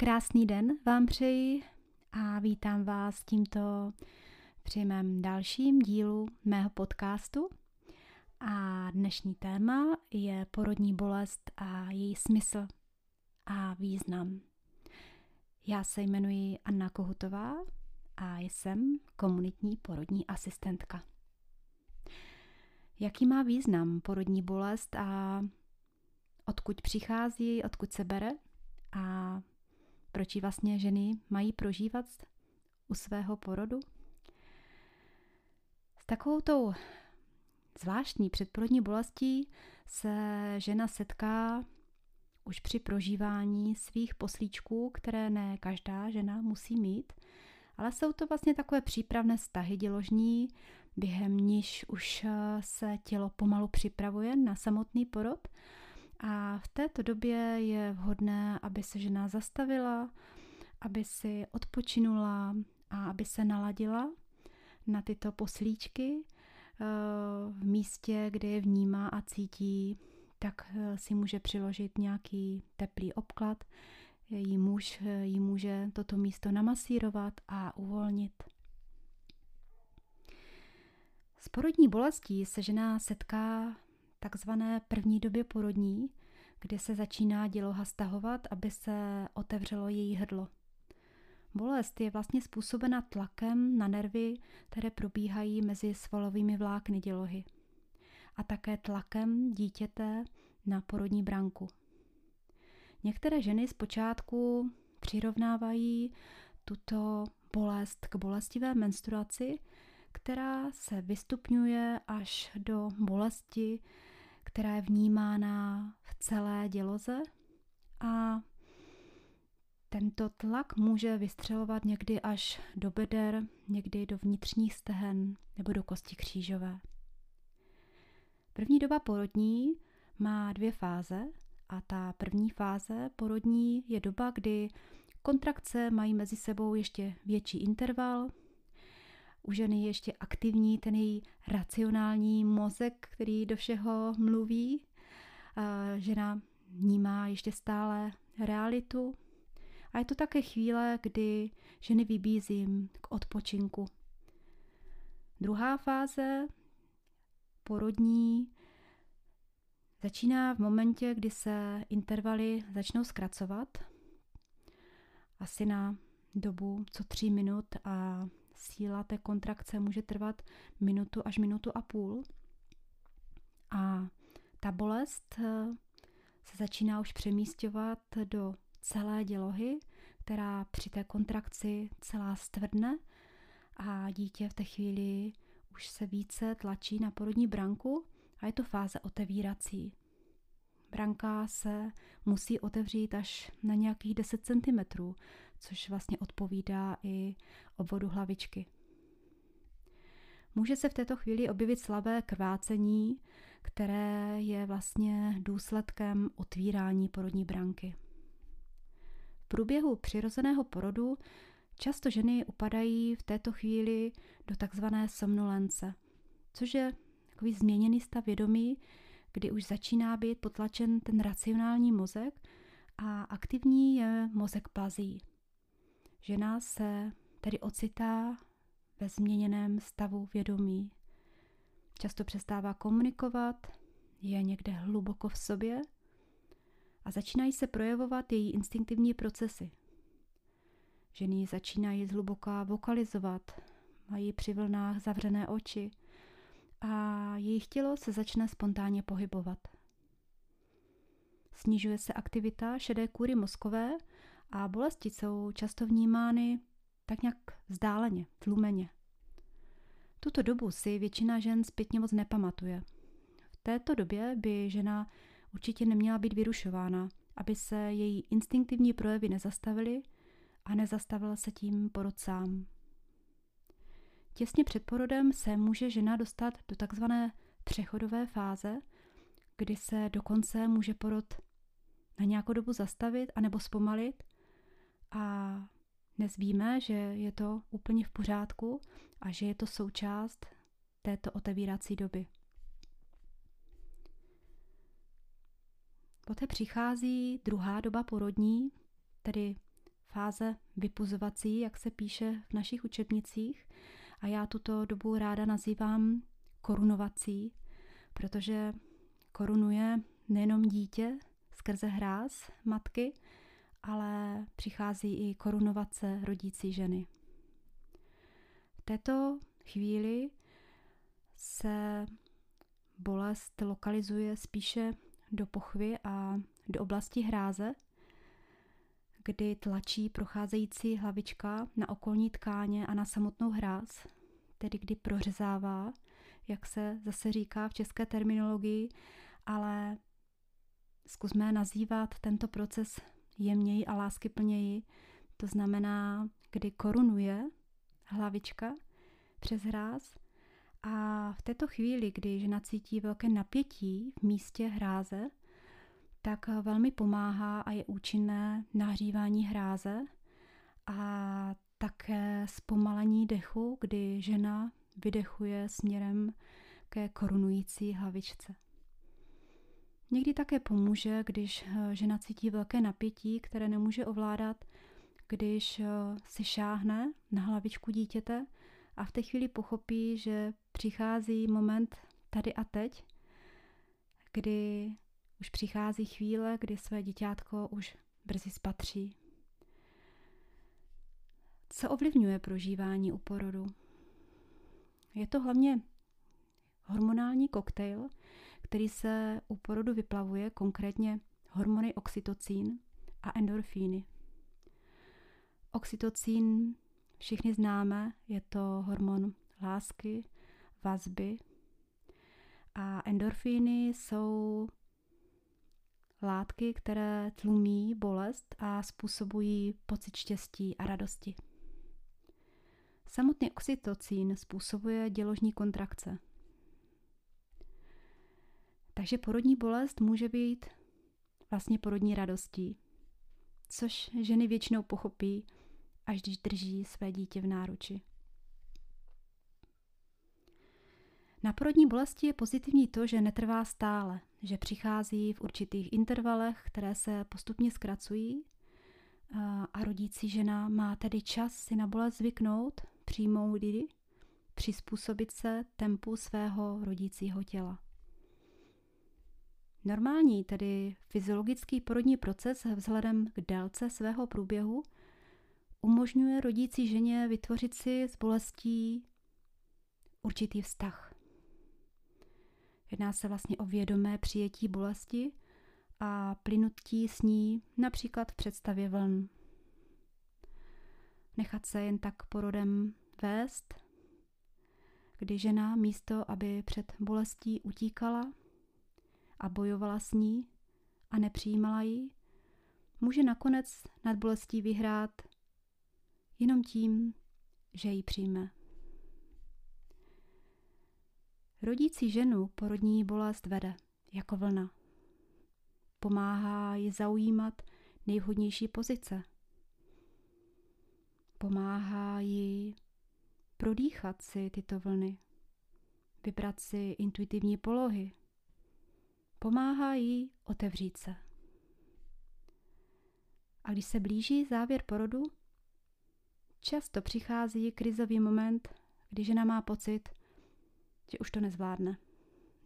Krásný den vám přeji a vítám vás tímto při mém dalším dílu mého podcastu. A dnešní téma je porodní bolest a její smysl a význam. Já se jmenuji Anna Kohutová a jsem komunitní porodní asistentka. Jaký má význam porodní bolest a odkud přichází, odkud se bere a proč ji vlastně ženy mají prožívat u svého porodu? S takovou tou zvláštní předporodní bolestí se žena setká už při prožívání svých poslíčků, které ne každá žena musí mít, ale jsou to vlastně takové přípravné stahy děložní, během níž už se tělo pomalu připravuje na samotný porod a v této době je vhodné, aby se žena zastavila, aby si odpočinula a aby se naladila na tyto poslíčky eh, v místě, kde je vnímá a cítí, tak eh, si může přiložit nějaký teplý obklad. Jí muž eh, jí může toto místo namasírovat a uvolnit. S porodní bolestí se žena setká takzvané první době porodní, kdy se začíná děloha stahovat, aby se otevřelo její hrdlo. Bolest je vlastně způsobena tlakem na nervy, které probíhají mezi svalovými vlákny dělohy a také tlakem dítěte na porodní branku. Některé ženy zpočátku přirovnávají tuto bolest k bolestivé menstruaci, která se vystupňuje až do bolesti, která je vnímána v celé děloze a tento tlak může vystřelovat někdy až do beder, někdy do vnitřních stehen nebo do kosti křížové. První doba porodní má dvě fáze a ta první fáze porodní je doba, kdy kontrakce mají mezi sebou ještě větší interval, u ženy je ještě aktivní ten její racionální mozek, který do všeho mluví. Žena vnímá ještě stále realitu. A je to také chvíle, kdy ženy vybízím k odpočinku. Druhá fáze, porodní, začíná v momentě, kdy se intervaly začnou zkracovat. Asi na dobu co tři minut a síla té kontrakce může trvat minutu až minutu a půl. A ta bolest eh, se začíná už přemístěvat do celé dělohy, která při té kontrakci celá stvrdne a dítě v té chvíli už se více tlačí na porodní branku a je to fáze otevírací. Branka se musí otevřít až na nějakých 10 cm, což vlastně odpovídá i obvodu hlavičky. Může se v této chvíli objevit slabé krvácení, které je vlastně důsledkem otvírání porodní branky. V průběhu přirozeného porodu často ženy upadají v této chvíli do takzvané somnolence, což je takový změněný stav vědomí, kdy už začíná být potlačen ten racionální mozek a aktivní je mozek plazí. Žena se tedy ocitá ve změněném stavu vědomí. Často přestává komunikovat, je někde hluboko v sobě a začínají se projevovat její instinktivní procesy. Ženy začínají zhluboka vokalizovat, mají při vlnách zavřené oči a jejich tělo se začne spontánně pohybovat. Snižuje se aktivita šedé kůry mozkové a bolesti jsou často vnímány tak nějak vzdáleně, tlumeně. Tuto dobu si většina žen zpětně moc nepamatuje. V této době by žena určitě neměla být vyrušována, aby se její instinktivní projevy nezastavily a nezastavil se tím porod sám. Těsně před porodem se může žena dostat do takzvané přechodové fáze, kdy se dokonce může porod na nějakou dobu zastavit anebo zpomalit a dnes víme, že je to úplně v pořádku a že je to součást této otevírací doby. Poté přichází druhá doba porodní, tedy fáze vypuzovací, jak se píše v našich učebnicích. A já tuto dobu ráda nazývám korunovací, protože korunuje nejenom dítě skrze hráz matky, ale přichází i korunovace rodící ženy. V této chvíli se bolest lokalizuje spíše do pochvy a do oblasti hráze, kdy tlačí procházející hlavička na okolní tkáně a na samotnou hráz, tedy kdy prořezává, jak se zase říká v české terminologii, ale zkusme nazývat tento proces jemněji a láskyplněji. To znamená, kdy korunuje hlavička přes hráz a v této chvíli, kdy žena cítí velké napětí v místě hráze, tak velmi pomáhá a je účinné nahřívání hráze a také zpomalení dechu, kdy žena vydechuje směrem ke korunující hlavičce. Někdy také pomůže, když eh, žena cítí velké napětí, které nemůže ovládat, když eh, si šáhne na hlavičku dítěte a v té chvíli pochopí, že přichází moment tady a teď, kdy už přichází chvíle, kdy své děťátko už brzy spatří. Co ovlivňuje prožívání u porodu? Je to hlavně hormonální koktejl, který se u porodu vyplavuje, konkrétně hormony oxytocín a endorfíny. Oxytocín všichni známe, je to hormon lásky, vazby a endorfíny jsou látky, které tlumí bolest a způsobují pocit štěstí a radosti. Samotný oxytocín způsobuje děložní kontrakce – takže porodní bolest může být vlastně porodní radostí, což ženy většinou pochopí, až když drží své dítě v náruči. Na porodní bolesti je pozitivní to, že netrvá stále, že přichází v určitých intervalech, které se postupně zkracují a rodící žena má tedy čas si na bolest zvyknout, přijmout ji, přizpůsobit se tempu svého rodícího těla. Normální, tedy fyziologický porodní proces vzhledem k délce svého průběhu umožňuje rodící ženě vytvořit si s bolestí určitý vztah. Jedná se vlastně o vědomé přijetí bolesti a plynutí s ní například v představě vln. Nechat se jen tak porodem vést, kdy žena místo, aby před bolestí utíkala, a bojovala s ní a nepřijímala ji, může nakonec nad bolestí vyhrát jenom tím, že ji přijme. Rodící ženu porodní bolest vede jako vlna. Pomáhá ji zaujímat nejvhodnější pozice. Pomáhá ji prodýchat si tyto vlny, vybrat si intuitivní polohy, Pomáhá jí otevřít se. A když se blíží závěr porodu, často přichází krizový moment, kdy žena má pocit, že už to nezvládne,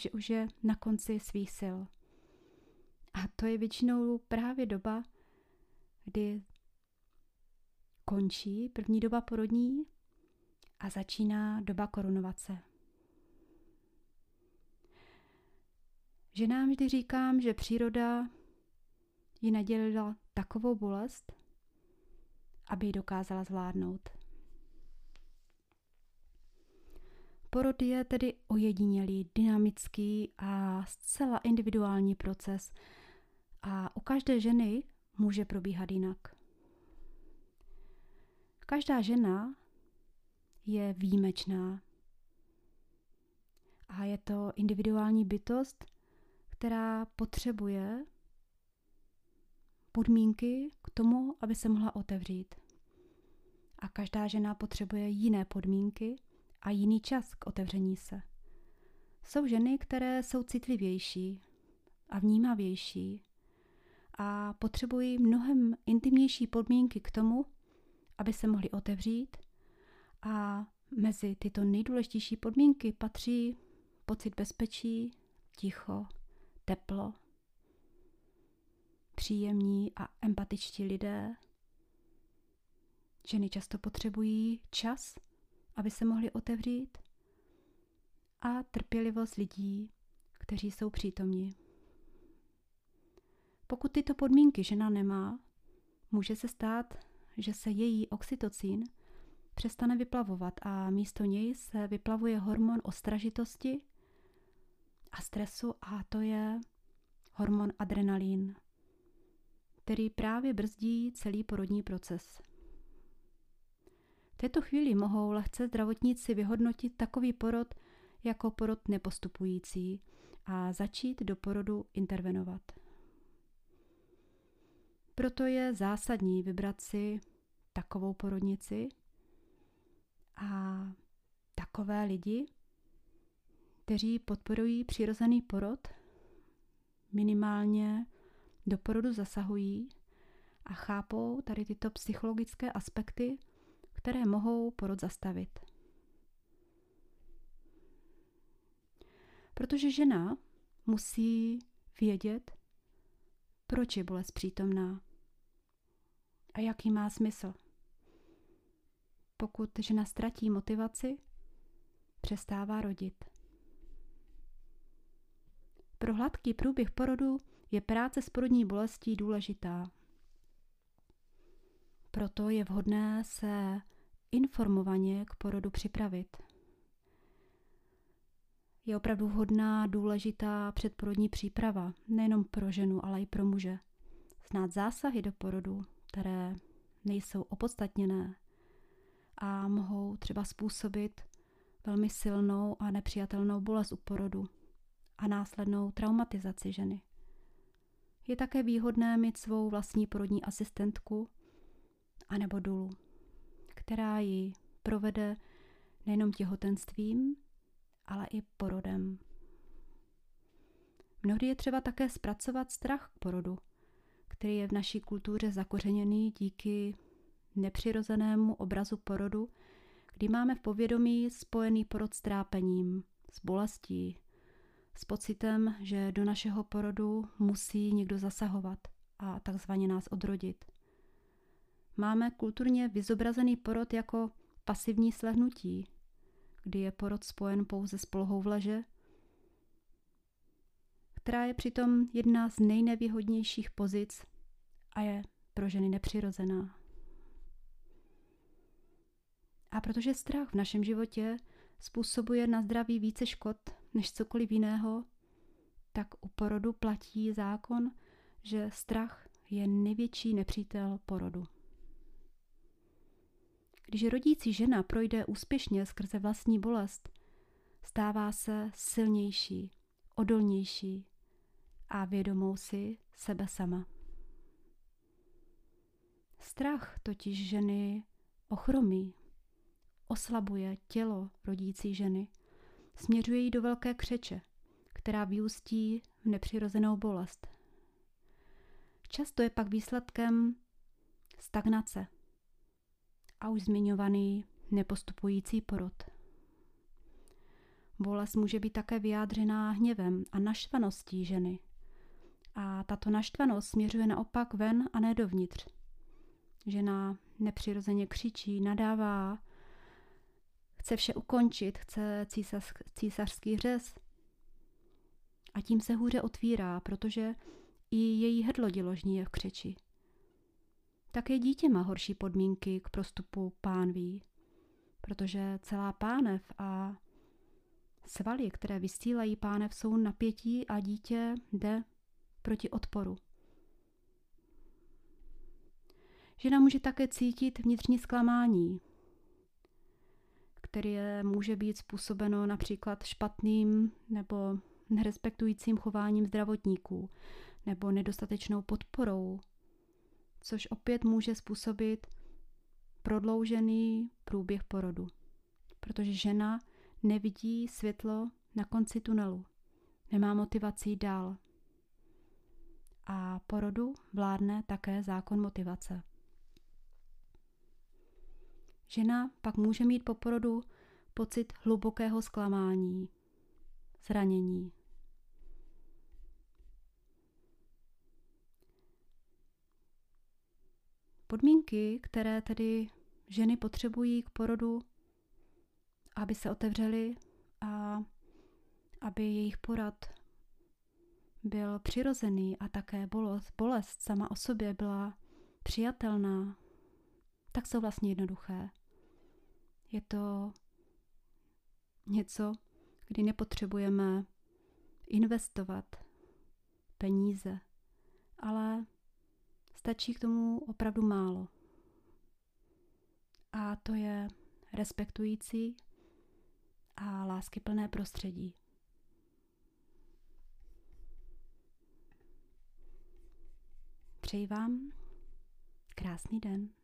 že už je na konci svých sil. A to je většinou právě doba, kdy končí první doba porodní a začíná doba korunovace. Ženám vždy říkám, že příroda ji nadělila takovou bolest, aby ji dokázala zvládnout. Porod je tedy ojedinělý, dynamický a zcela individuální proces a u každé ženy může probíhat jinak. Každá žena je výjimečná a je to individuální bytost, která potřebuje podmínky k tomu, aby se mohla otevřít. A každá žena potřebuje jiné podmínky a jiný čas k otevření se. Jsou ženy, které jsou citlivější a vnímavější a potřebují mnohem intimnější podmínky k tomu, aby se mohli otevřít a mezi tyto nejdůležitější podmínky patří pocit bezpečí, ticho, teplo, příjemní a empatičtí lidé. Ženy často potřebují čas, aby se mohly otevřít a trpělivost lidí, kteří jsou přítomní. Pokud tyto podmínky žena nemá, může se stát, že se její oxytocín přestane vyplavovat a místo něj se vyplavuje hormon ostražitosti a stresu a to je hormon adrenalin, který právě brzdí celý porodní proces. V této chvíli mohou lehce zdravotníci vyhodnotit takový porod jako porod nepostupující a začít do porodu intervenovat. Proto je zásadní vybrat si takovou porodnici a takové lidi, kteří podporují přirozený porod, minimálně do porodu zasahují a chápou tady tyto psychologické aspekty, které mohou porod zastavit. Protože žena musí vědět, proč je bolest přítomná a jaký má smysl. Pokud žena ztratí motivaci, přestává rodit. Pro hladký průběh porodu je práce s porodní bolestí důležitá. Proto je vhodné se informovaně k porodu připravit. Je opravdu vhodná, důležitá předporodní příprava, nejenom pro ženu, ale i pro muže. Znát zásahy do porodu, které nejsou opodstatněné a mohou třeba způsobit velmi silnou a nepřijatelnou bolest u porodu a následnou traumatizaci ženy. Je také výhodné mít svou vlastní porodní asistentku anebo dulu, která ji provede nejenom těhotenstvím, ale i porodem. Mnohdy je třeba také zpracovat strach k porodu, který je v naší kultuře zakořeněný díky nepřirozenému obrazu porodu, kdy máme v povědomí spojený porod s trápením, s bolestí, s pocitem, že do našeho porodu musí někdo zasahovat a takzvaně nás odrodit. Máme kulturně vyzobrazený porod jako pasivní slehnutí, kdy je porod spojen pouze s polohou v leže, která je přitom jedna z nejnevýhodnějších pozic a je pro ženy nepřirozená. A protože strach v našem životě způsobuje na zdraví více škod než cokoliv jiného, tak u porodu platí zákon, že strach je největší nepřítel porodu. Když rodící žena projde úspěšně skrze vlastní bolest, stává se silnější, odolnější a vědomou si sebe sama. Strach totiž ženy ochromí, oslabuje tělo rodící ženy, směřuje ji do velké křeče, která vyústí v nepřirozenou bolest. Často je pak výsledkem stagnace a už zmiňovaný nepostupující porod. Bolest může být také vyjádřená hněvem a naštvaností ženy. A tato naštvanost směřuje naopak ven a ne dovnitř. Žena nepřirozeně křičí, nadává, chce vše ukončit, chce císař, císařský řez. A tím se hůře otvírá, protože i její hrdlo děložní je v křeči. Také dítě má horší podmínky k prostupu pánví, protože celá pánev a svaly, které vysílají pánev, jsou napětí a dítě jde proti odporu. Žena může také cítit vnitřní zklamání, které může být způsobeno například špatným nebo nerespektujícím chováním zdravotníků nebo nedostatečnou podporou, což opět může způsobit prodloužený průběh porodu, protože žena nevidí světlo na konci tunelu, nemá motivací dál. a porodu vládne také zákon motivace. Žena pak může mít po porodu pocit hlubokého zklamání, zranění. Podmínky, které tedy ženy potřebují k porodu, aby se otevřely a aby jejich porad byl přirozený a také bolest, bolest sama o sobě byla přijatelná, tak jsou vlastně jednoduché. Je to něco, kdy nepotřebujeme investovat peníze, ale stačí k tomu opravdu málo. A to je respektující a láskyplné prostředí. Přeji vám krásný den.